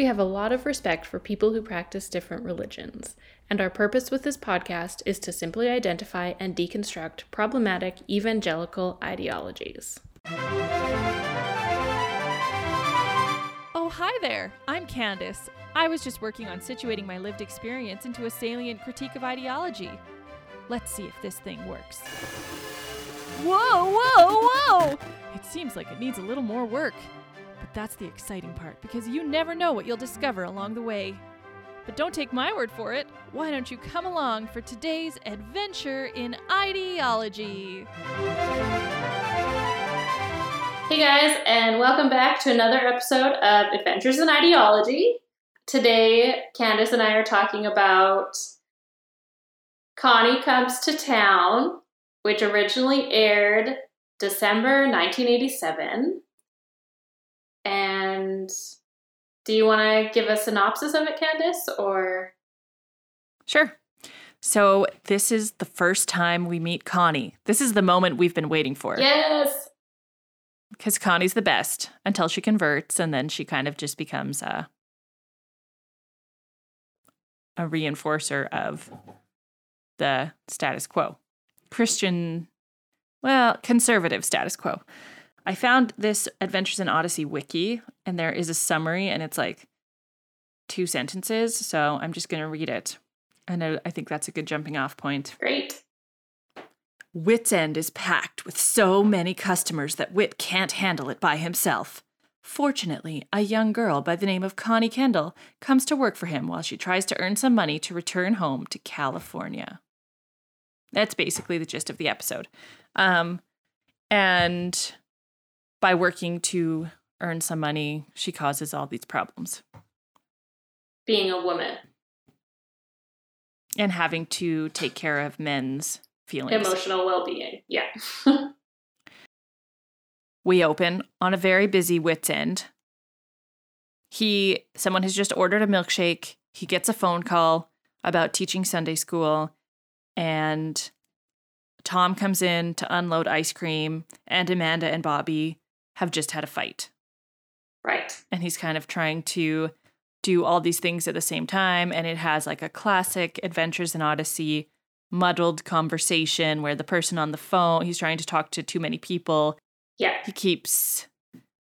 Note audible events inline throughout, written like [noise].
We have a lot of respect for people who practice different religions, and our purpose with this podcast is to simply identify and deconstruct problematic evangelical ideologies. Oh, hi there. I'm Candace. I was just working on situating my lived experience into a salient critique of ideology. Let's see if this thing works. Whoa, whoa, whoa! It seems like it needs a little more work. But that's the exciting part because you never know what you'll discover along the way. But don't take my word for it. Why don't you come along for today's adventure in ideology? Hey guys, and welcome back to another episode of Adventures in Ideology. Today, Candace and I are talking about Connie Comes to Town, which originally aired December 1987. And do you want to give a synopsis of it, Candace, or? Sure. So, this is the first time we meet Connie. This is the moment we've been waiting for. Yes. Because Connie's the best until she converts, and then she kind of just becomes a, a reinforcer of the status quo. Christian, well, conservative status quo. I found this Adventures in Odyssey wiki, and there is a summary, and it's like two sentences. So I'm just going to read it. And I, I think that's a good jumping off point. Great. Whit's End is packed with so many customers that Whit can't handle it by himself. Fortunately, a young girl by the name of Connie Kendall comes to work for him while she tries to earn some money to return home to California. That's basically the gist of the episode. Um, and by working to earn some money, she causes all these problems. Being a woman. And having to take care of men's feelings. Emotional well being. Yeah. [laughs] we open on a very busy Whit's End. He someone has just ordered a milkshake. He gets a phone call about teaching Sunday school and Tom comes in to unload ice cream and Amanda and Bobby have just had a fight. Right. And he's kind of trying to do all these things at the same time. And it has like a classic Adventures in Odyssey muddled conversation where the person on the phone, he's trying to talk to too many people. Yeah. He keeps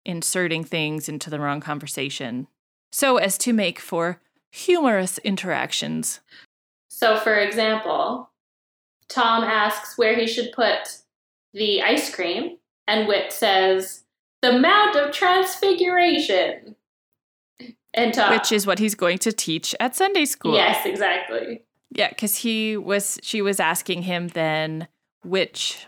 inserting things into the wrong conversation so as to make for humorous interactions. So, for example, Tom asks where he should put the ice cream, and Whit says, the Mount of Transfiguration. And Tom, Which is what he's going to teach at Sunday school. Yes, exactly. Yeah, because he was she was asking him then which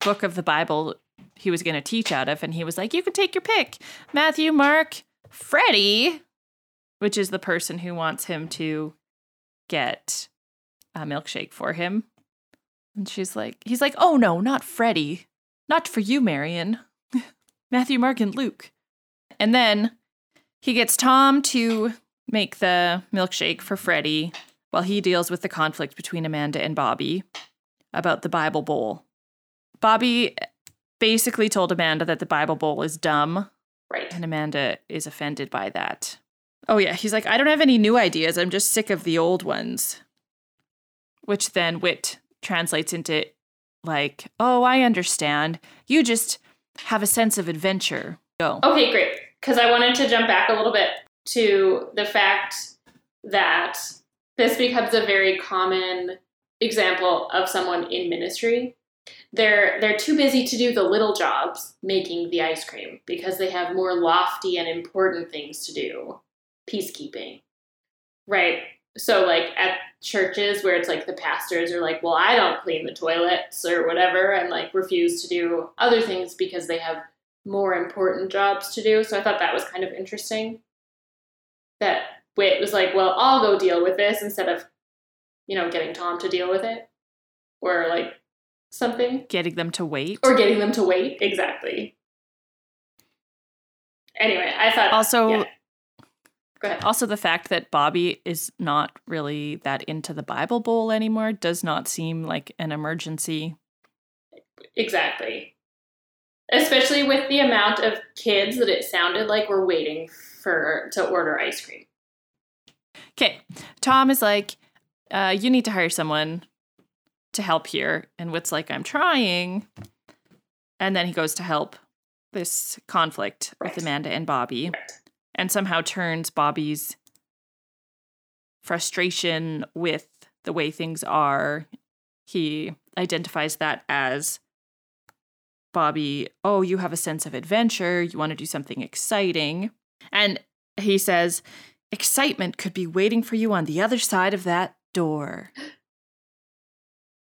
book of the Bible he was going to teach out of, and he was like, "You can take your pick, Matthew, Mark, Freddie," which is the person who wants him to get a milkshake for him. And she's like, he's like, "Oh no, not Freddie, not for you, Marion, Matthew, Mark, and Luke." And then he gets Tom to make the milkshake for Freddie while he deals with the conflict between Amanda and Bobby about the Bible Bowl. Bobby basically told Amanda that the Bible Bowl is dumb. Right. And Amanda is offended by that. Oh, yeah. He's like, I don't have any new ideas. I'm just sick of the old ones. Which then Whit translates into like, oh, I understand. You just have a sense of adventure. Go. Okay, great. Because I wanted to jump back a little bit to the fact that this becomes a very common example of someone in ministry. They're they're too busy to do the little jobs making the ice cream because they have more lofty and important things to do. Peacekeeping. Right. So like at churches where it's like the pastors are like, "Well, I don't clean the toilets or whatever," and like refuse to do other things because they have more important jobs to do. So I thought that was kind of interesting. That Whit was like, well, I'll go deal with this instead of, you know, getting Tom to deal with it. Or like something. Getting them to wait. Or getting them to wait. Exactly. Anyway, I thought also yeah. Also the fact that Bobby is not really that into the Bible Bowl anymore does not seem like an emergency. Exactly. Especially with the amount of kids that it sounded like were waiting for to order ice cream. Okay. Tom is like, uh, you need to hire someone to help here. And Whit's like, I'm trying. And then he goes to help this conflict Right. with Amanda and Bobby Right. And somehow turns Bobby's frustration with the way things are. He identifies that as Bobby, oh, you have a sense of adventure. You want to do something exciting. And he says, excitement could be waiting for you on the other side of that door.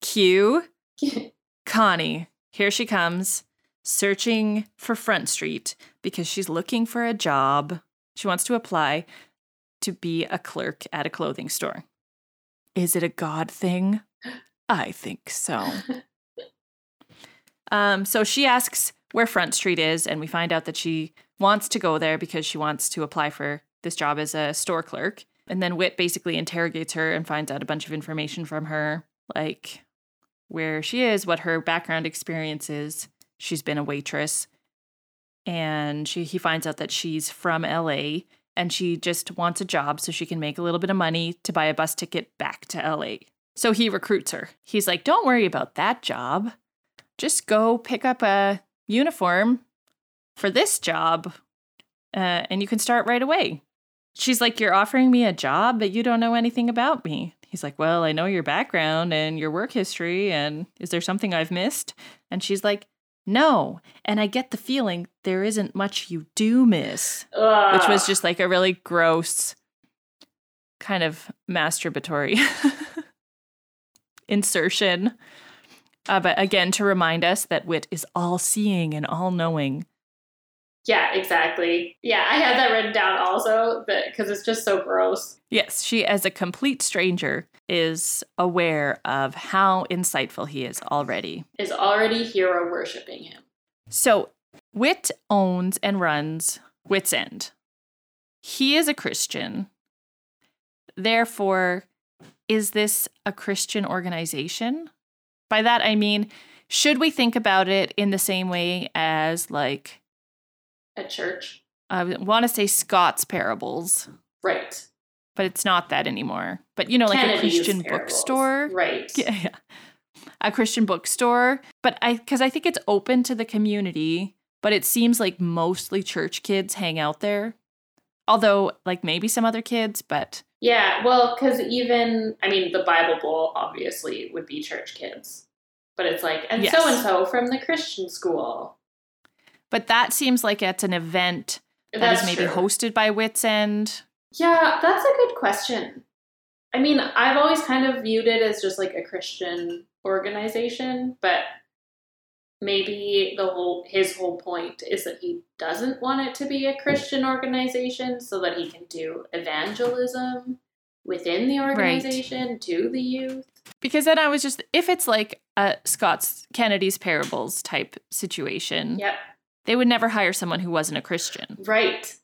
Cue [laughs] Connie. Here she comes, searching for Front Street because she's looking for a job. She wants to apply to be a clerk at a clothing store. Is it a God thing? I think so. [laughs] Um, so she asks where Front Street is, and we find out that she wants to go there because she wants to apply for this job as a store clerk. And then Whit basically interrogates her and finds out a bunch of information from her, like where she is, what her background experience is. She's been a waitress. And she he finds out that she's from LA and she just wants a job so she can make a little bit of money to buy a bus ticket back to LA. So he recruits her. He's like, "Don't worry about that job. Just go pick up a uniform for this job uh, and you can start right away." She's like, You're offering me a job, but you don't know anything about me. He's like, Well, I know your background and your work history, and is there something I've missed? And she's like, No. And I get the feeling there isn't much you do miss, which was just like a really gross, kind of masturbatory [laughs] insertion. Uh, but again, to remind us that Whit is all seeing and all knowing. Yeah, exactly. Yeah, I had that written down also, but because it's just so gross. Yes, she, as a complete stranger, is aware of how insightful he is already. Is already hero worshiping him. So, Whit owns and runs Whit's End. He is a Christian. Therefore, is this a Christian organization? By that, I mean, should we think about it in the same way as, like, At church. I want to say Scott's parables, Right. but it's not that anymore. But, you know, like a Christian parables. bookstore. Right. Yeah, yeah. A Christian bookstore. But I, because I think it's open to the community, but it seems like mostly church kids hang out there. Although, like maybe some other kids, but Yeah, well, because even, I mean, the Bible Bowl obviously would be church kids. But it's like, and so and so from the Christian school. But that seems like it's an event that That's is maybe true. hosted by Whit's End. Yeah, that's a good question. I mean, I've always kind of viewed it as just like a Christian organization, but maybe the whole his whole point is that he doesn't want it to be a Christian organization so that he can do evangelism within the organization to the youth. Because then I was just, if it's like a Scott's Kennedy's parables type situation, Yep. They would never hire someone who wasn't a Christian, Right.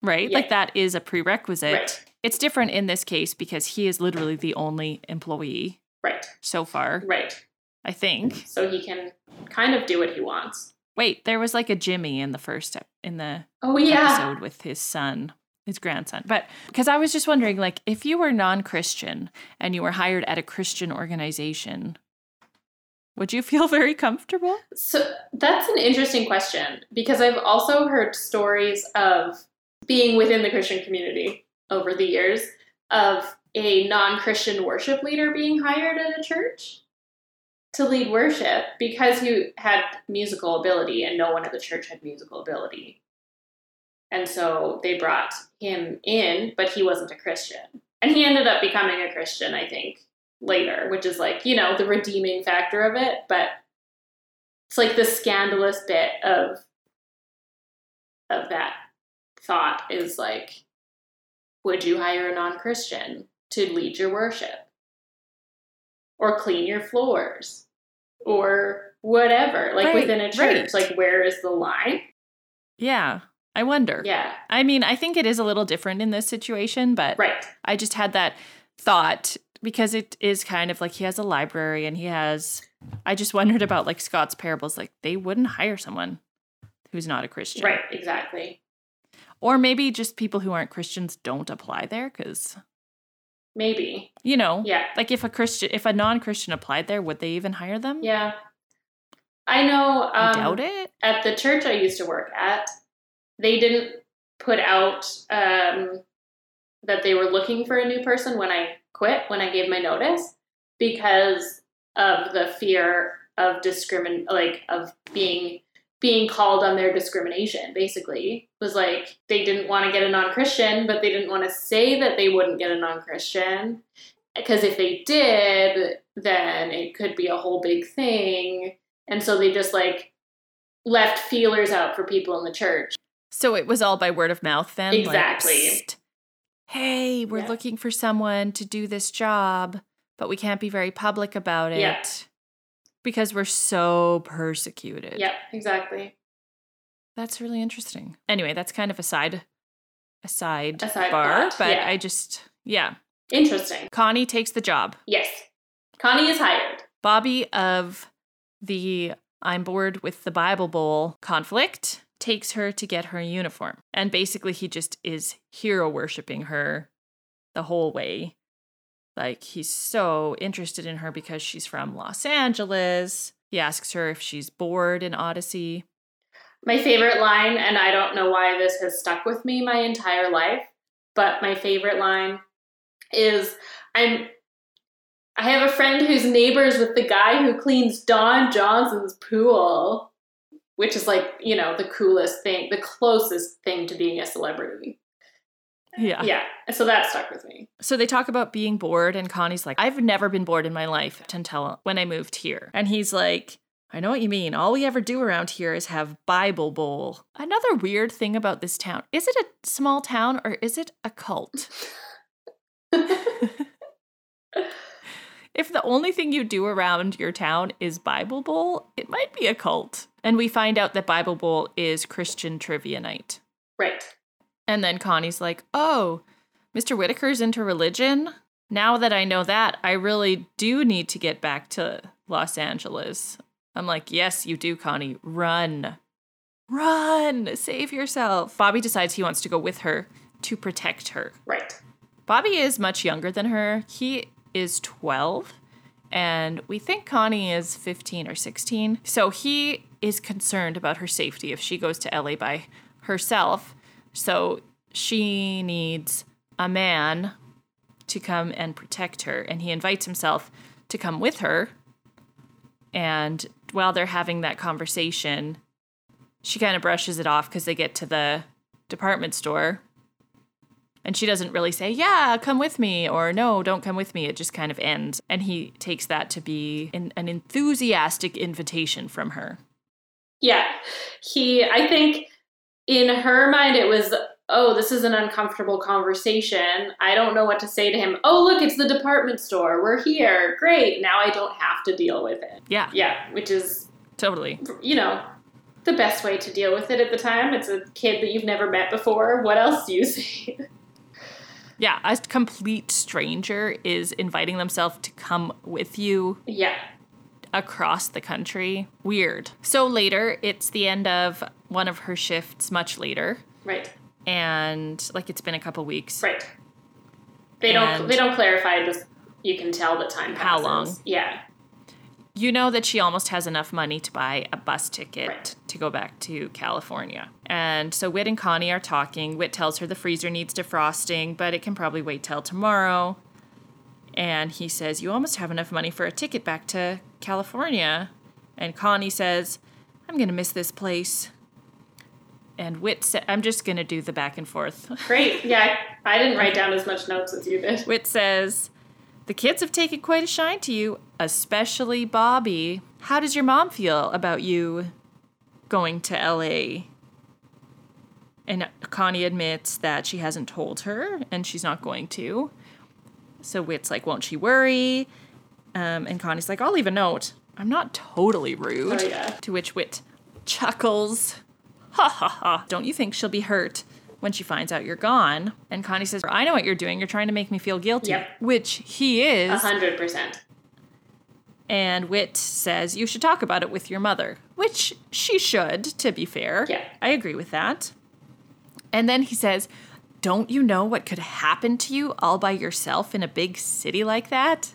right? Yeah. Like that is a prerequisite. Right. It's different in this case because he is literally the only employee Right. so far, Right. I think. So he can kind of do what he wants. Wait, there was like a Jimmy in the first in the Oh yeah. episode with his son, his grandson. But because I was just wondering, like, if you were non-Christian and you were hired at a Christian organization, would you feel [laughs] very comfortable? So that's an interesting question because I've also heard stories of being within the Christian community over the years of a non Christian worship leader being hired at a church to lead worship because he had musical ability and no one at the church had musical ability. And so they brought him in, but he wasn't a Christian. And he ended up becoming a Christian, I think, later, which is like, you know, the redeeming factor of it. But it's like the scandalous bit of of that thought is like would you hire a non-christian to lead your worship or clean your floors or whatever like Right, within a church right. like where is the line Yeah, I wonder. yeah I mean, I think it is a little different in this situation, but right I just had that thought because it is kind of like he has a library and he has I just wondered about like Scott's parables. Like they wouldn't hire someone who's not a Christian. Right, exactly. Or maybe just people who aren't Christians don't apply there because, Maybe. you know, Yeah. like if a Christian, if a non Christian applied there, would they even hire them? Yeah. I know um, I doubt it. at the church I used to work at, they didn't put out um, that they were looking for a new person when I quit, when I gave my notice, because of the fear of discrimin like of being being called on their discrimination basically was like they didn't want to get a non-christian but they didn't want to say that they wouldn't get a non-christian because if they did then it could be a whole big thing and so they just like left feelers out for people in the church. So it was all by word of mouth then? Exactly. "Psst, hey, we're Yeah. looking for someone to do this job, but we can't be very public about it Yeah. because we're so persecuted. Yep, exactly. That's really interesting. Anyway, that's kind of a side a side, A side bar, but yeah. I just yeah. Interesting. Connie takes the job. Yes. Connie is hired. Bobby of the I'm bored with the Bible Bowl conflict takes her to get her uniform. And basically, he just is hero worshiping her the whole way. Like, he's so interested in her because she's from Los Angeles. He asks her if she's bored in Odyssey. My favorite line, and I don't know why this has stuck with me my entire life, but my favorite line is I'm I have a friend who's neighbors with the guy who cleans Don Johnson's pool, which is like, you know, the coolest thing, the closest thing to being a celebrity. Yeah. Yeah. So that stuck with me. So they talk about being bored, and Connie's like, I've never been bored in my life until when I moved here. And he's like, I know what you mean. All we ever do around here is have Bible Bowl. Another weird thing about this town is it a small town or is it a cult? [laughs] [laughs] if the only thing you do around your town is Bible Bowl, it might be a cult. And we find out that Bible Bowl is Christian trivia night. Right. And then Connie's like, Oh, Mr. Whittaker's into religion? Now that I know that, I really do need to get back to Los Angeles. I'm like, Yes, you do, Connie. Run. Run. Save yourself. Bobby decides he wants to go with her to protect her. Right. Bobby is much younger than her. He is 12, and we think Connie is 15 or 16. So he is concerned about her safety if she goes to LA by herself. So she needs a man to come and protect her, and he invites himself to come with her. And while they're having that conversation, she kind of brushes it off because they get to the department store and she doesn't really say, Yeah, come with me, or No, don't come with me. It just kind of ends. And he takes that to be an, an enthusiastic invitation from her. Yeah. He, I think in her mind, it was, oh, this is an uncomfortable conversation. I don't know what to say to him. Oh, look, it's the department store. We're here. Great. Now I don't have to deal with it. Yeah, Yeah. Which is, totally. you know, the best way to deal with it at the time. It's a kid that you've never met before. What else do you [laughs] say? Yeah, a complete stranger is inviting themselves to come with you yeah. Across the country. Weird. So later, it's the end of one of her shifts, much later, Right. and like it's been a couple weeks. Right. They don't. They don't clarify. Just you can tell the time. How long? Yeah. You know that she almost has enough money to buy a bus ticket Right. to go back to California. And so Whit and Connie are talking. Whit tells her the freezer needs defrosting, but it can probably wait till tomorrow. And he says, You almost have enough money for a ticket back to California. And Connie says, I'm going to miss this place. And Whit said, I'm just going to do the back and forth. [laughs] Great. Yeah. I didn't write down as much notes as you did. Whit says, The kids have taken quite a shine to you, especially Bobby. How does your mom feel about you going to LA? And Connie admits that she hasn't told her and she's not going to. So Whit's like, Won't she worry? Um, and Connie's like, I'll leave a note. I'm not totally rude. Oh, yeah. To which Whit chuckles. Ha ha ha. Don't you think she'll be hurt when she finds out you're gone? And Connie says, I know what you're doing. You're trying to make me feel guilty. Yep. Which he A is. hundred percent. And Whit says, You should talk about it with your mother, which she should, to be fair. Yeah. I agree with that. And then he says, Don't you know what could happen to you all by yourself in a big city like that?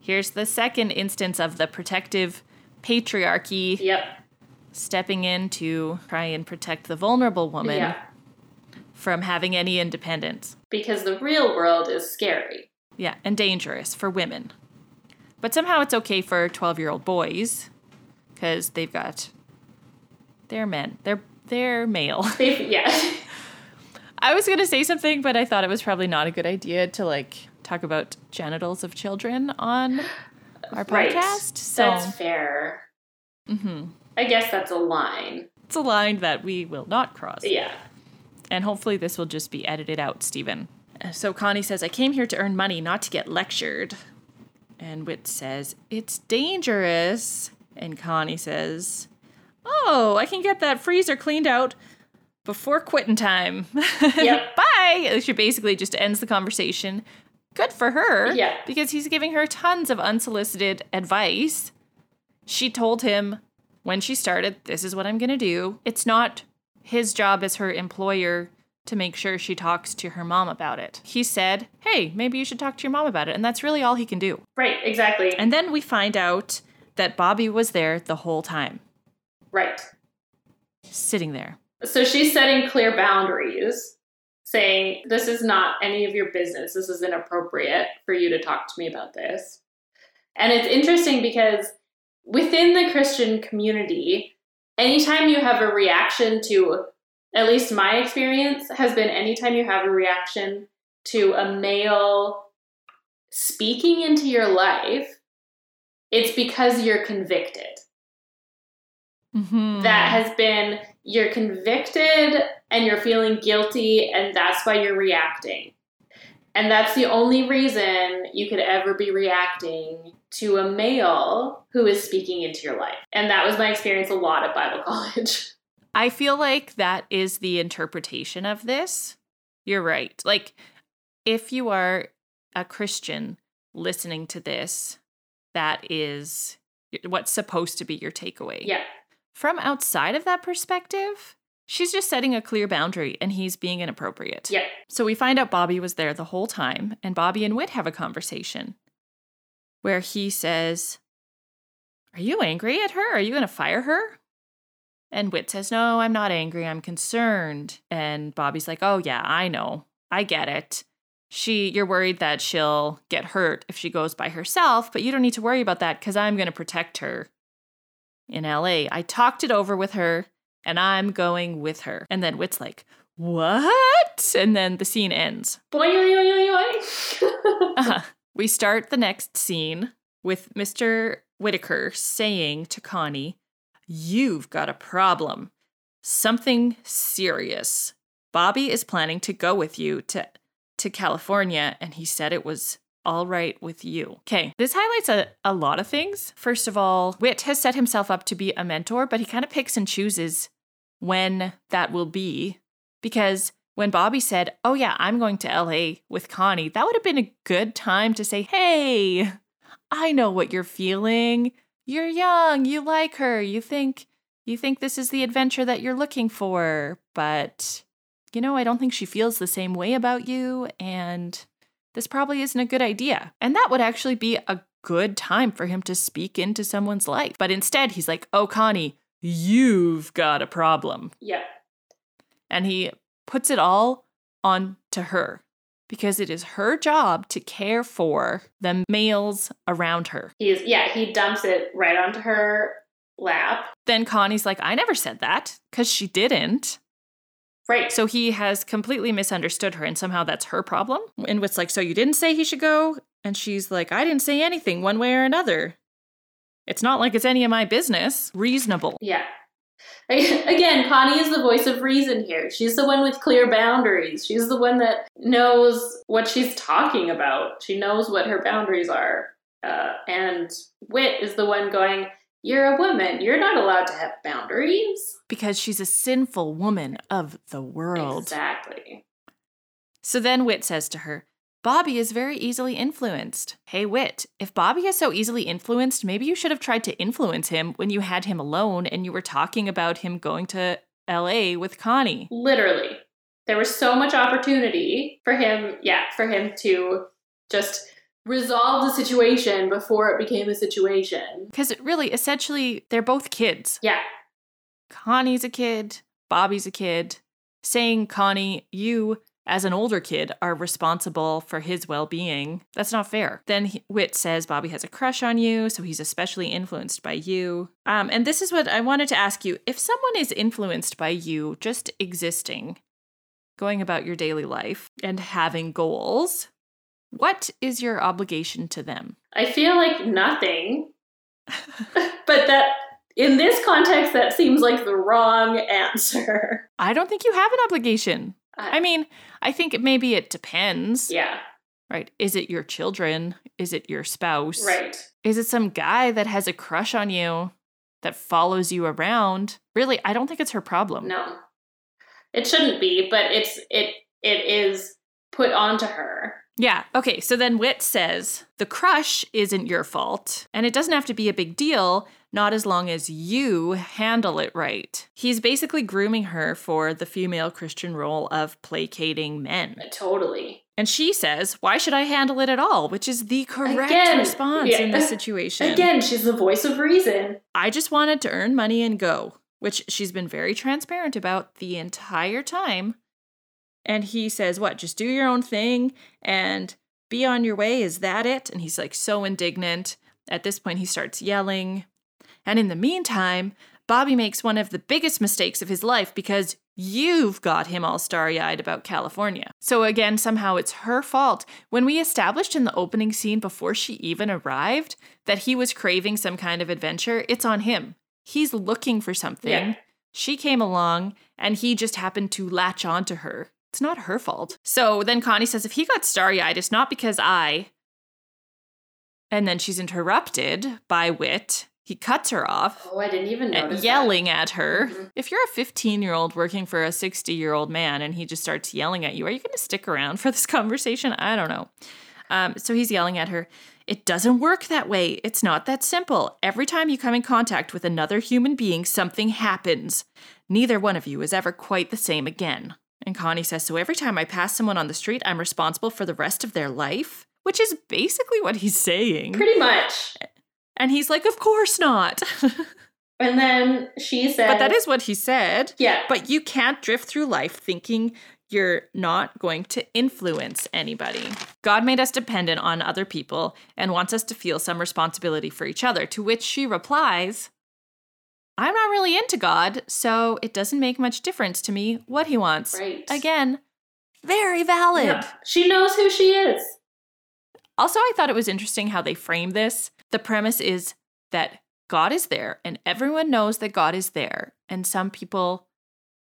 Here's the second instance of the protective patriarchy Yep. stepping in to try and protect the vulnerable woman Yeah. from having any independence. Because the real world is scary. Yeah, and dangerous for women. But somehow it's okay for 12 year old boys because they've got. They're men. They're, they're male. Yeah. [laughs] I was going to say something, but I thought it was probably not a good idea to like talk about genitals of children on our Right. podcast. So That's fair. Mm-hmm. I guess that's a line. it's a line that we will not cross. Yeah. And hopefully this will just be edited out, Stephen. So Connie says, I came here to earn money, not to get lectured. And Whit says, It's dangerous. And Connie says, Oh, I can get that freezer cleaned out before quitting time. [laughs] Yep. Bye. She basically just ends the conversation. Good for her. Yeah. Because he's giving her tons of unsolicited advice. She told him when she started, This is what I'm going to do. It's not his job as her employer to make sure she talks to her mom about it. He said, Hey, maybe you should talk to your mom about it. And that's really all he can do. Right, exactly. And then we find out that Bobby was there the whole time, right. sitting there. So she's setting clear boundaries, saying, This is not any of your business. This is inappropriate for you to talk to me about this. And it's interesting because within the Christian community, anytime you have a reaction to, at least my experience has been anytime you have a reaction to a male speaking into your life, it's because you're convicted Mm-hmm. that has been you're convicted and you're feeling guilty and that's why you're reacting and that's the only reason you could ever be reacting to a male who is speaking into your life and that was my experience a lot at bible [laughs] college I feel like that is the interpretation of this. You're right. Like, if you are a Christian listening to this, that is what's supposed to be your takeaway. yeah From outside of that perspective, she's just setting a clear boundary and he's being inappropriate. yeah So we find out Bobby was there the whole time, and Bobby and Whit have a conversation where he says, Are you angry at her? Are you going to fire her? And Whit says, No, I'm not angry. I'm concerned. And Bobby's like, Oh, yeah, I know. I get it. She, you're worried that she'll get hurt if she goes by herself, but you don't need to worry about that because I'm going to protect her in LA. I talked it over with her and I'm going with her. And then Whit's like, What? And then the scene ends. [laughs] Uh-huh. We start the next scene with Mr. Whittaker saying to Connie, You've got a problem. Something serious. Bobby is planning to go with you to, to California, and he said it was all right with you. Okay, this highlights a, a lot of things. First of all, Whit has set himself up to be a mentor, but he kind of picks and chooses when that will be because when Bobby said, Oh, yeah, I'm going to LA with Connie, that would have been a good time to say, Hey, I know what you're feeling. You're young, you like her, you think you think this is the adventure that you're looking for, but you know, I don't think she feels the same way about you, and this probably isn't a good idea. And that would actually be a good time for him to speak into someone's life. But instead, he's like, Oh, Connie, you've got a problem yeah and he puts it all on to her because it is her job to care for the males around her. he's yeah he dumps it right onto her lap Then Connie's like, I never said that because she didn't. Right So he has completely misunderstood her, and somehow that's her problem. And it's like, So you didn't say he should go? And she's like, I didn't say anything one way or another. It's not like it's any of my business. Reasonable. Yeah. [laughs] Again, Connie is the voice of reason here. She's the one with clear boundaries. She's the one that knows what she's talking about. She knows what her boundaries are. Uh, and Whit is the one going, You're a woman. You're not allowed to have boundaries. Because she's a sinful woman of the world. Exactly. So then Whit says to her, Bobby is very easily influenced. Hey, Whit, if Bobby is so easily influenced, maybe you should have tried to influence him when you had him alone and you were talking about him going to LA with Connie. Literally. There was so much opportunity for him, yeah, for him to just resolve the situation before it became a situation. Because it really, essentially, they're both kids. Yeah. Connie's a kid, Bobby's a kid. Saying, Connie, you as an older kid are responsible for his well-being that's not fair then he, Whit says bobby has a crush on you so he's especially influenced by you um, and this is what i wanted to ask you if someone is influenced by you just existing going about your daily life and having goals what is your obligation to them I feel like nothing. [laughs] but that in this context that seems like the wrong answer. [laughs] i don't think you have an obligation i mean i think maybe it depends yeah, right is it your children is it your spouse right. Is it some guy that has a crush on you that follows you around? Really, I don't think it's her problem. No. It shouldn't be, but it's it it is put onto her. Yeah. Okay. So then Whit says the crush isn't your fault, and it doesn't have to be a big deal, not as long as you handle it right. He's basically grooming her for the female Christian role of placating men. Uh, totally. And she says, Why should I handle it at all? Which is the correct Again, response yeah. in this [laughs] situation. Again, she's the voice of reason. I just wanted to earn money and go, which she's been very transparent about the entire time. And he says, What? Just do your own thing and be on your way. Is that it? And he's like so indignant. At this point, he starts yelling. And in the meantime, Bobby makes one of the biggest mistakes of his life because you've got him all starry eyed about California. So again, somehow it's her fault. When we established in the opening scene before she even arrived that he was craving some kind of adventure, it's on him. He's looking for something. Yeah. She came along and he just happened to latch onto her. It's not her fault. So then Connie says, if he got starry eyed, it's not because I. And then she's interrupted by Whit. He cuts her off Oh, I didn't even notice. yelling at her. Mhm. If you're a 15 year old working for a 60 year old man and he just starts yelling at you, are you going to stick around for this [laughs] conversation? I don't know. Um, so he's yelling at her. It doesn't work that way. It's not that simple. Every time you come in contact with another human being, something happens. Neither one of you is ever quite the same again. And Connie says, So every time I pass someone on the street, I'm responsible for the rest of their life? Which is basically what he's saying. Pretty much. And he's like, Of course not. [laughs] And then she said, but that is what he said. yeah, But you can't drift through life thinking you're not going to influence anybody. God made us dependent on other people and wants us to feel some responsibility for each other. To which she replies, I'm not really into God, so it doesn't make much difference to me what he wants. right. Again, very valid. Yeah. She knows who she is. Also, I thought it was interesting how they frame this. The premise is that God is there and everyone knows that God is there. And some people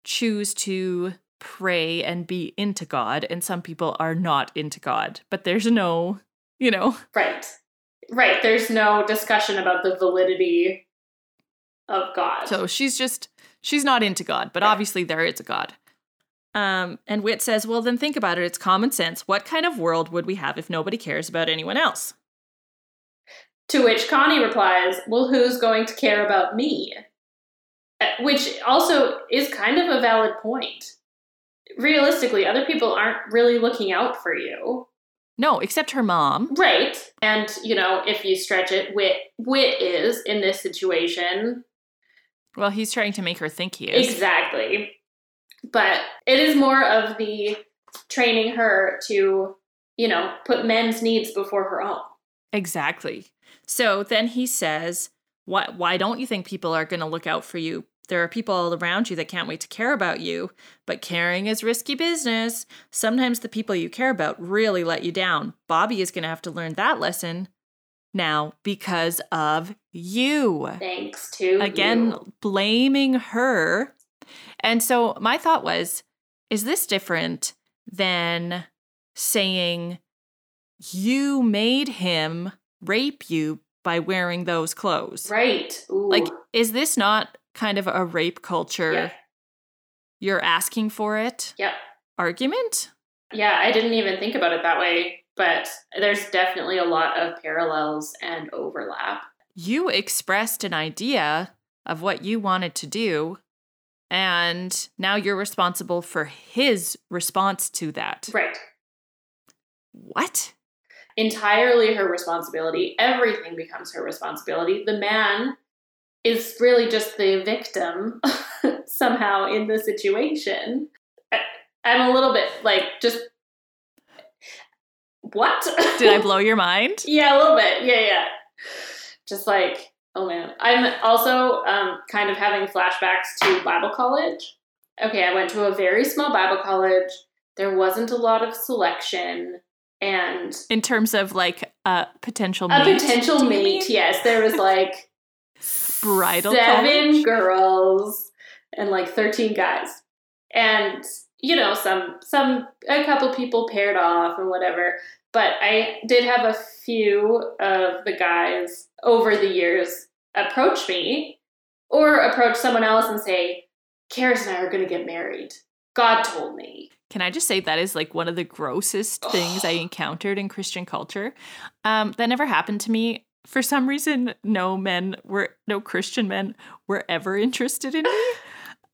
choose to pray and be into God, and some people are not into God. But there's no, you know, Right. Right. There's no discussion about the validity of God. so she's just, she's not into God, but Right. obviously there is a God. Um, and Whit says, well, then think about it. It's common sense. What kind of world would we have if nobody cares about anyone else? To which Connie replies, Well, who's going to care about me? Uh, Which also is kind of a valid point. Realistically, other people aren't really looking out for you. No, except her mom. Right. And, you know, if you stretch it, Whit Whit is in this situation. Well, he's trying to make her think he is. Exactly. But it is more of the training her to, you know, put men's needs before her own. Exactly. So then he says, why, why don't you think people are going to look out for you? There are people all around you that can't wait to care about you, but caring is risky business. Sometimes the people you care about really let you down. Bobby is going to have to learn that lesson now because of you. Thanks to Again, you. blaming her. And so my thought was is this different than saying you made him rape you by wearing those clothes? Right. Ooh. Like, is this not kind of a rape culture? Yeah. You're asking for it Yep. argument? Yeah, I didn't even think about it that way, but there's definitely a lot of parallels and overlap. You expressed an idea of what you wanted to do, and now you're responsible for his response to that. Right. What? Entirely her responsibility. Everything becomes her responsibility. The man is really just the victim [laughs] somehow in the situation. I'm a little bit like, just what? Did I [laughs] blow your mind? yeah, a little bit. Yeah, yeah. Just like, oh man. I'm also um, kind of having flashbacks to Bible college. Okay, I went to a very small Bible college. There wasn't a lot of selection. And In terms of like a potential a mate, potential mate, yes. There was like Bridal seven college? girls and like 13 guys. And you know, some some a couple people paired off and whatever. But I did have a few of the guys over the years approach me or approach someone else and say, Karis and I are gonna get married. God told me. Can I just say that is like one of the grossest things I encountered in Christian culture? Um, that never happened to me. For some reason, no men were no Christian men were ever interested in me. [laughs]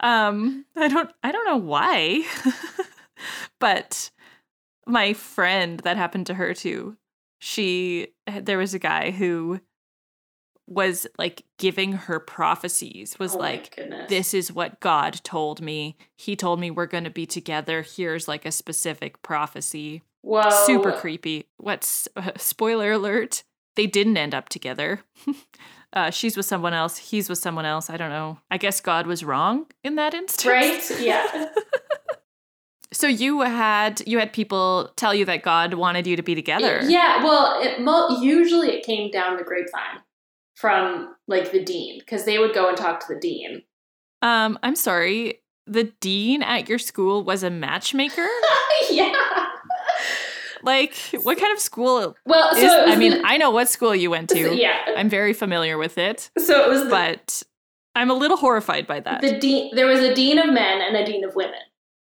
Um, I don't I don't know why. [laughs] but my friend that happened to her too. She there was a guy who was like giving her prophecies was Oh like this is what God told me. He told me we're going to be together. Here's like a specific prophecy. Whoa. Super creepy. What's uh, spoiler alert? They didn't end up together. [laughs] uh, she's with someone else. He's with someone else. I don't know. I guess God was wrong in that instance. Right? Yeah. [laughs] So you had you had people tell you that God wanted you to be together. Yeah, well, it, usually it came down the grapevine from like the dean because they would go and talk to the dean. Um, I'm sorry. The dean at your school was a matchmaker. [laughs] yeah. like, what kind of school Well, so is? I mean, the- I know what school you went to. yeah. I'm very familiar with it, So it was the, but I'm a little horrified by that. the dean. There was a dean of men and a dean of women.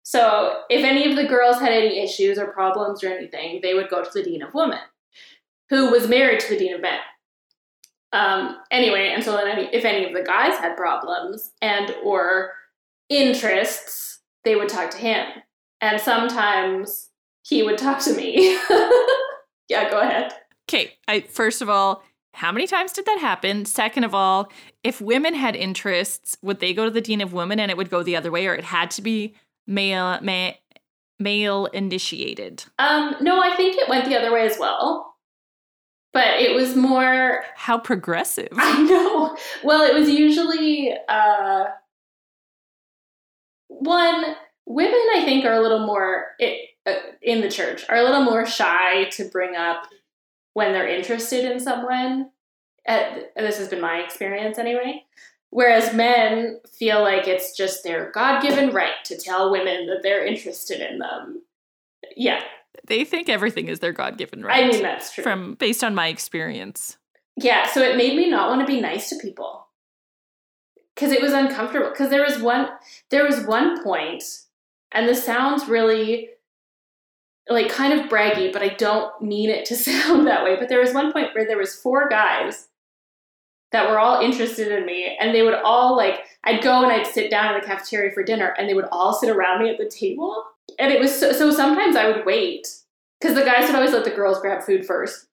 So if any of the girls had any issues or problems or anything, they would go to the dean of women, who was married to the dean of men. Um, anyway, and so then if any of the guys had problems and or interests, they would talk to him, and sometimes he would talk to me. [laughs] yeah, go ahead. Okay, I first of all, how many times did that happen? Second of all, if women had interests, would they go to the dean of women and it would go the other way, or it had to be male ma- male initiated? Um, no, I think it went the other way as well, but it was more How progressive. [laughs] I know. Well, it was usually uh, one women. I think are a little more it, uh, in the church are a little more shy to bring up when they're interested in someone. Uh, this has been my experience anyway. Whereas men feel like it's just their God given right to tell women that they're interested in them. Yeah, They think everything is their God given right. I mean, that's true. from based on my experience. Yeah, so it made me not want to be nice to people because it was uncomfortable. Because there was one, there was one point, and this sounds really like kind of braggy, but I don't mean it to [laughs] sound that way. But there was one point where there was four guys that were all interested in me, and they would all like I'd go and I'd sit down in the cafeteria for dinner, and they would all sit around me at the table, and it was so. So sometimes I would wait because the guys would always let the girls grab food first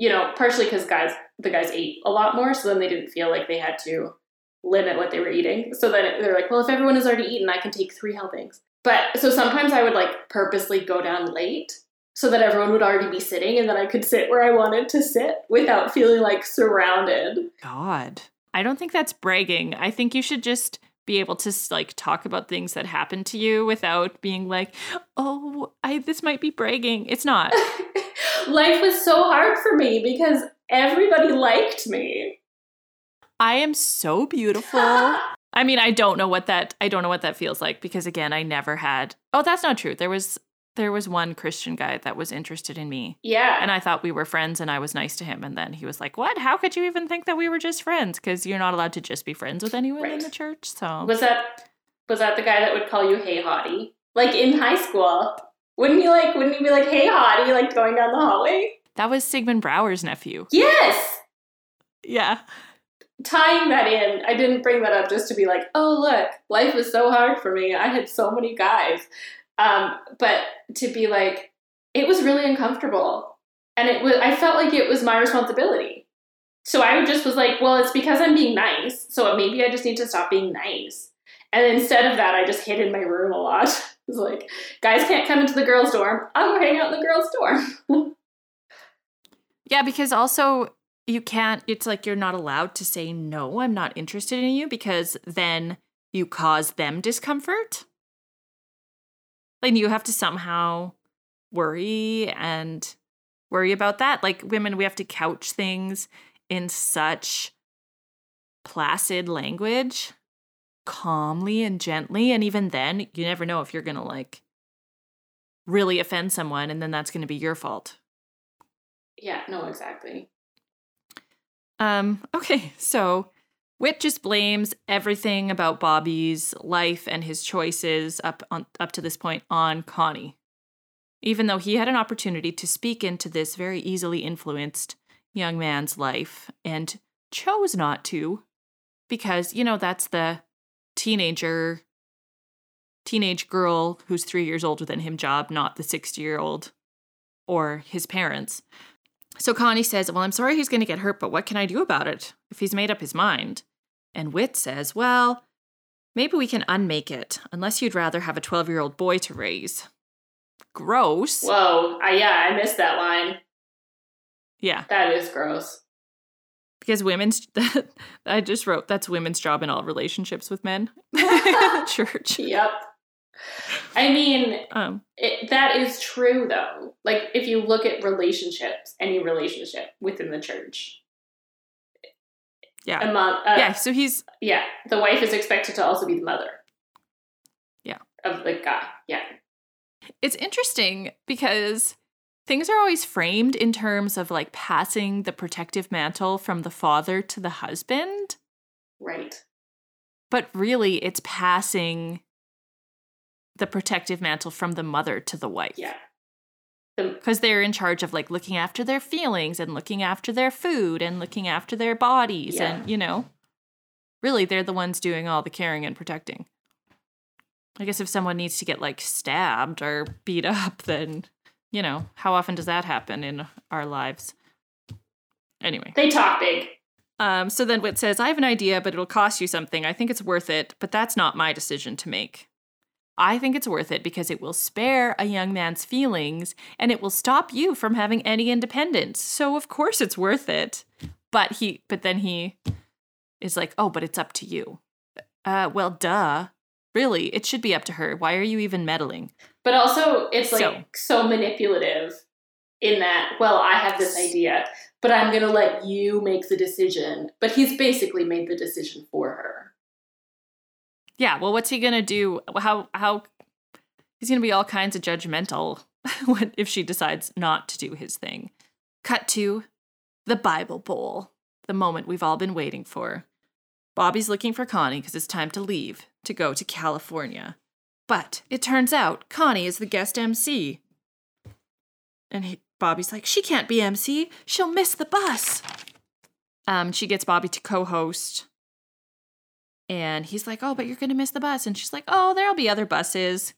you know, partially because guys, the guys ate a lot more, so then they didn't feel like they had to limit what they were eating. So then they're like, well, if everyone has already eaten, I can take three helpings. But so sometimes I would like purposely go down late so that everyone would already be sitting and then I could sit where I wanted to sit without feeling like surrounded. God. I don't think that's bragging. I think you should just be able to like talk about things that happen to you without being like, "Oh, I this might be bragging." It's not. [laughs] Life was so hard for me because everybody liked me. I am so beautiful. [laughs] I mean, I don't know what that I don't know what that feels like because again, I never had. Oh, that's not true. There was there was one Christian guy that was interested in me. yeah. And I thought we were friends and I was nice to him and then he was like, "What? How could you even think that we were just friends cuz you're not allowed to just be friends with anyone in the church." So Was that was that the guy that would call you hey hottie? Like in high school Wouldn't you like? Wouldn't you be like, "Hey, hottie," like going down the hallway? That was Sigmund Brouwer's nephew. Yes. Yeah. Tying that in, I didn't bring that up just to be like, "Oh, look, life was so hard for me. I had so many guys," um, but to be like, it was really uncomfortable, and it was. I felt like it was my responsibility. So I just was like, "Well, it's because I'm being nice. So maybe I just need to stop being nice." And instead of that, I just hid in my room a lot. [laughs] It was like, guys can't come into the girls' dorm. I'll go hang out in the girls' dorm. [laughs] Yeah, because also you can't, it's like you're not allowed to say, no, I'm not interested in you, because then you cause them discomfort. Like you have to somehow worry and worry about that. Like women, we have to couch things in such placid language, calmly and gently. And even then, you never know if you're going to like really offend someone, and then that's going to be your fault. yeah, no, exactly. Um, okay, so Whit just blames everything about Bobby's life and his choices up on up to this point on Connie. Even though he had an opportunity to speak into this very easily influenced young man's life and chose not to because, you know, that's the teenager teenage girl who's 3 years older than him job, not the 60-year-old or his parents. So Connie says, Well, I'm sorry he's going to get hurt, but what can I do about it if he's made up his mind? And Whit says, Well, maybe we can unmake it, unless you'd rather have a 12 year old boy to raise. Gross. Whoa, I, yeah, I missed that line. Yeah, That is gross. because women's, [laughs] I just wrote that's women's job in all relationships with men. [laughs] Church. Yep. I mean, Um, it, that is true though. Like if you look at relationships, any relationship within the church, yeah. among uh, yeah, so he's, yeah, the wife is expected to also be the mother. Yeah. Of the guy. Yeah. it's interesting because things are always framed in terms of like passing the protective mantle from the father to the husband. Right. but really it's passing the protective mantle from the mother to the wife Yeah. Because they're in charge of like looking after their feelings and looking after their food and looking after their bodies Yeah. and you know really they're the ones doing all the caring and protecting i guess if someone needs to get like stabbed or beat up then you know how often does that happen in our lives anyway they talk big. um, so then Whit says, I have an idea, but it'll cost you something. I think it's worth it, but that's not my decision to make. I think it's worth it because it will spare a young man's feelings and it will stop you from having any independence. So of course it's worth it. But he but then he is like, "Oh, but it's up to you." Uh, well, duh. Really, it should be up to her. Why are you even meddling? But also, it's like So- so, manipulative in that, well, I have this idea, but I'm going to let you make the decision. But he's basically made the decision for her. Yeah, well, what's he gonna do? How how he's gonna be all kinds of judgmental [laughs] if she decides not to do his thing. Cut to the Bible Bowl, the moment we've all been waiting for. Bobby's looking for Connie because it's time to leave to go to California. But it turns out Connie is the guest MC. And he, Bobby's like, she can't be MC. She'll miss the bus. Um, she gets Bobby to co-host and he's like, "Oh, but you're going to miss the bus." And she's like, "Oh, there'll be other buses."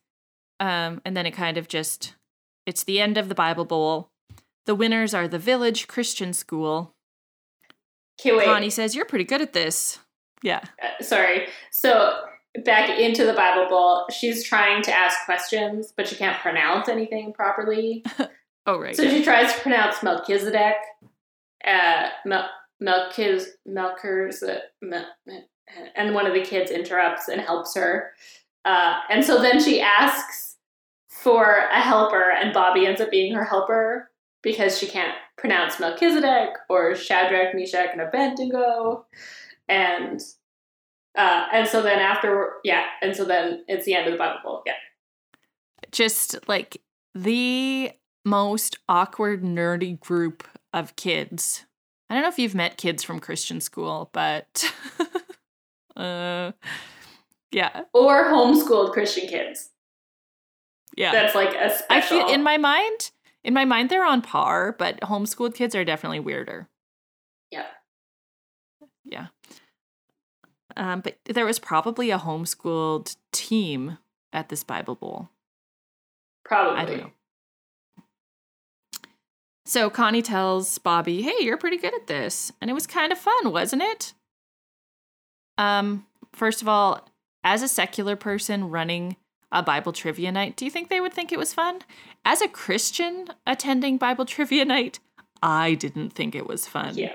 Um, and then it kind of just it's the end of the Bible Bowl. The winners are the Village Christian School. Okay, wait. Connie says, "You're pretty good at this." Yeah. Uh, sorry. So back into the Bible Bowl, she's trying to ask questions, but she can't pronounce anything properly. [laughs] Oh, right. So she tries to pronounce Melchizedek, uh, Mel- Melchiz, uh, Mel- and one of the kids interrupts and helps her. Uh, and so then she asks for a helper, and Bobby ends up being her helper because she can't pronounce Melchizedek or Shadrach, Meshach, and Abednego. And uh, and so then after, yeah, and so then it's the end of the Bible. Yeah. just like the most awkward, nerdy group of kids. I don't know if you've met kids from Christian school, but [laughs] uh, yeah, Or homeschooled Christian kids. Yeah. That's like a special. I feel in my mind, in my mind they're on par, but homeschooled kids are definitely weirder. Yeah. Yeah. Um, but there was probably a homeschooled team at this Bible Bowl. Probably. I don't know. So Connie tells Bobby, "Hey, you're pretty good at this." And it was kind of fun, wasn't it? Um, first of all, as a secular person running a Bible trivia night, do you think they would think it was fun? As a Christian attending Bible trivia night, I didn't think it was fun. Yeah.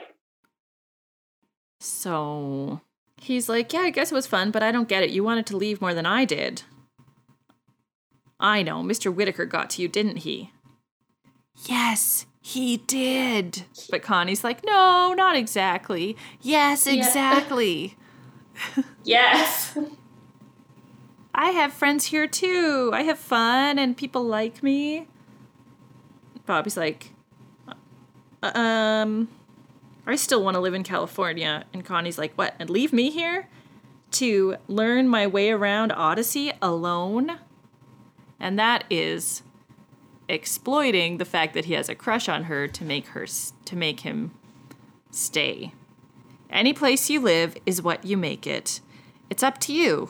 So he's like, Yeah, I guess it was fun, but I don't get it. You wanted to leave more than I did. I know, Mr. Whittaker got to you, didn't he? Yes, he did. But Connie's like, No, not exactly. Yes, Yeah. [laughs] Yes. I have friends here too. I have fun and people like me. Bobby's like, "Uh, um, I still want to live in California. And Connie's like, what? And leave me here to learn my way around Odyssey alone? And that is exploiting the fact that he has a crush on her to make her to make him stay. Any place you live is what you make it. It's up to you.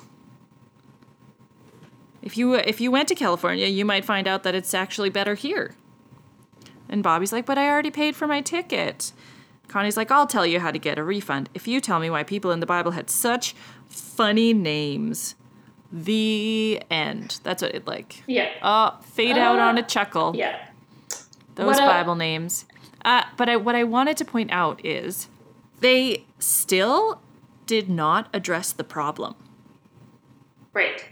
If you if you went to California, you might find out that it's actually better here. And Bobby's like, "But I already paid for my ticket." Connie's like, "I'll tell you how to get a refund if you tell me why people in the Bible had such funny names." The end. That's what it like. Yeah. Oh, fade out Uh, on a chuckle. Yeah. Those What Bible names. Uh, but I, what I wanted to point out is they still did not address the problem. Right.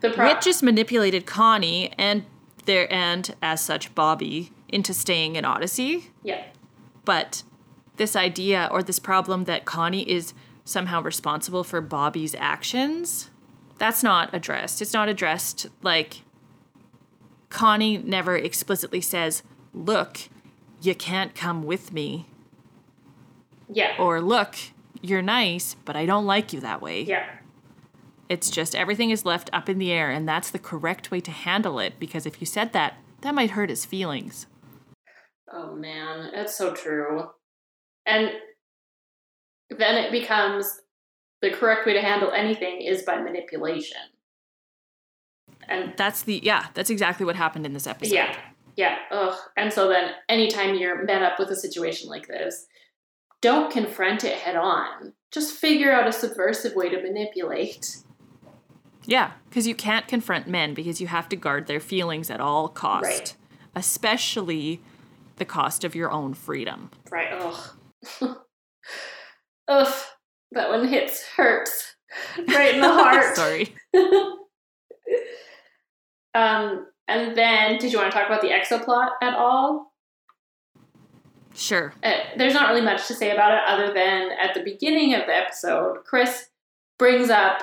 The pro- Whit just manipulated Connie and their and as such Bobby into staying in Odyssey. Yeah. But this idea or this problem that Connie is somehow responsible for Bobby's actions, that's not addressed. It's not addressed like Connie never explicitly says, "Look, you can't come with me," Yeah. or "Look, you're nice, but I don't like you that way." yeah. It's just everything is left up in the air, and that's the correct way to handle it because if you said that, that might hurt his feelings. Oh man, it's so true. And then it becomes the correct way to handle anything is by manipulation. And That's the, yeah, that's exactly what happened in this episode. yeah, yeah, ugh. And so then anytime you're met up with a situation like this, don't confront it head on. Just figure out a subversive way to manipulate. Yeah, because you can't confront men because you have to guard their feelings at all cost, Right. especially the cost of your own freedom. Right, ugh. [laughs] ugh, that one hits, hurts. Right in the [laughs] heart. Sorry. [laughs] um, and then, did you want to talk about the exoplot at all? Sure. Uh, there's not really much to say about it other than at the beginning of the episode, Chris brings up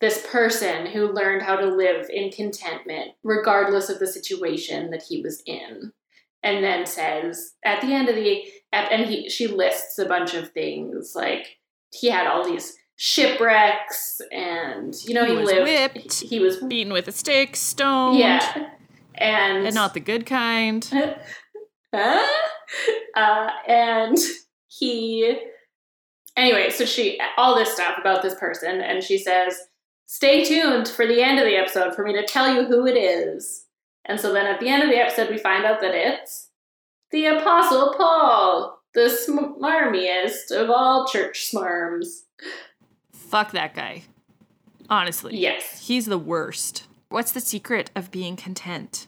this person who learned how to live in contentment regardless of the situation that he was in. And then says at the end of the and he she lists a bunch of things like he had all these shipwrecks and you know He he, was lived whipped. he, he was Beaten with a stick, stoned. yeah and And not the good kind. [laughs] Huh? [laughs] Uh, and he anyway so she all this stuff about this person and she says stay tuned for the end of the episode for me to tell you who it is and so then at the end of the episode we find out that it's the apostle paul the smarmiest of all church smarms Fuck that guy. Honestly. yes He's the worst. What's the secret of being content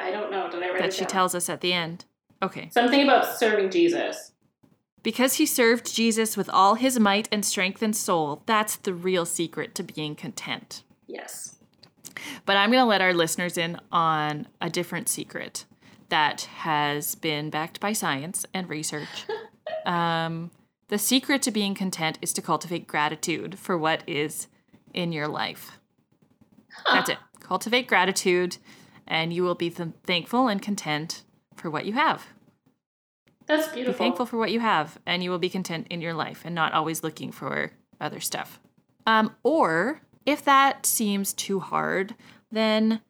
i don't know did i write that she down? tells us at the end? Okay. something about serving jesus Because he served Jesus with all his might and strength and soul, that's the real secret to being content. yes But I'm going to let our listeners in on a different secret that has been backed by science and research. [laughs] um, the secret to being content is to cultivate gratitude for what is in your life. That's it. Cultivate gratitude, and you will be th- thankful and content for what you have. that's beautiful. Be thankful for what you have, and you will be content in your life and not always looking for other stuff. Um, or If that seems too hard, then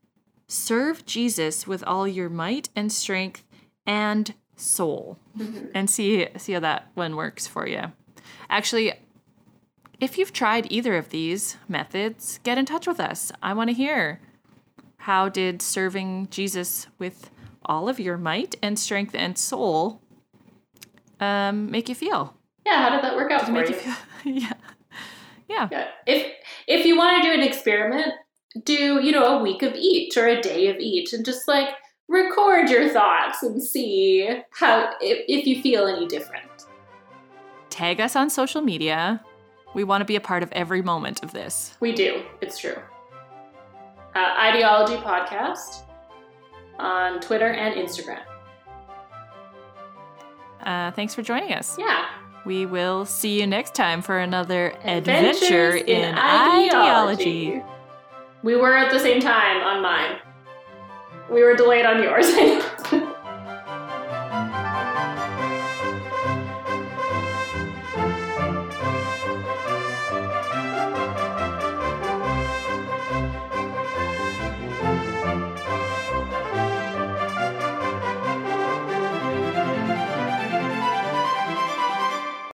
serve Jesus with all your might and strength and soul and see see how that one works for you. Actually, if you've tried either of these methods, get in touch with us. I want to hear. How did serving Jesus with all of your might and strength and soul um, make you feel? Yeah, how did that work out for Make you? you feel [laughs] yeah. Yeah. Yeah. If if you want to do an experiment, do you know a week of each or a day of each, and just like record your thoughts and see how if, if you feel any different. Tag us on social media. We want to be a part of every moment of this. We do. It's true. Uh, Ideology podcast on Twitter and Instagram. Uh, thanks for joining us. Yeah. We will see you next time for another Adventures adventure in, ideology. We were at the same time on mine. We were delayed on yours. [laughs]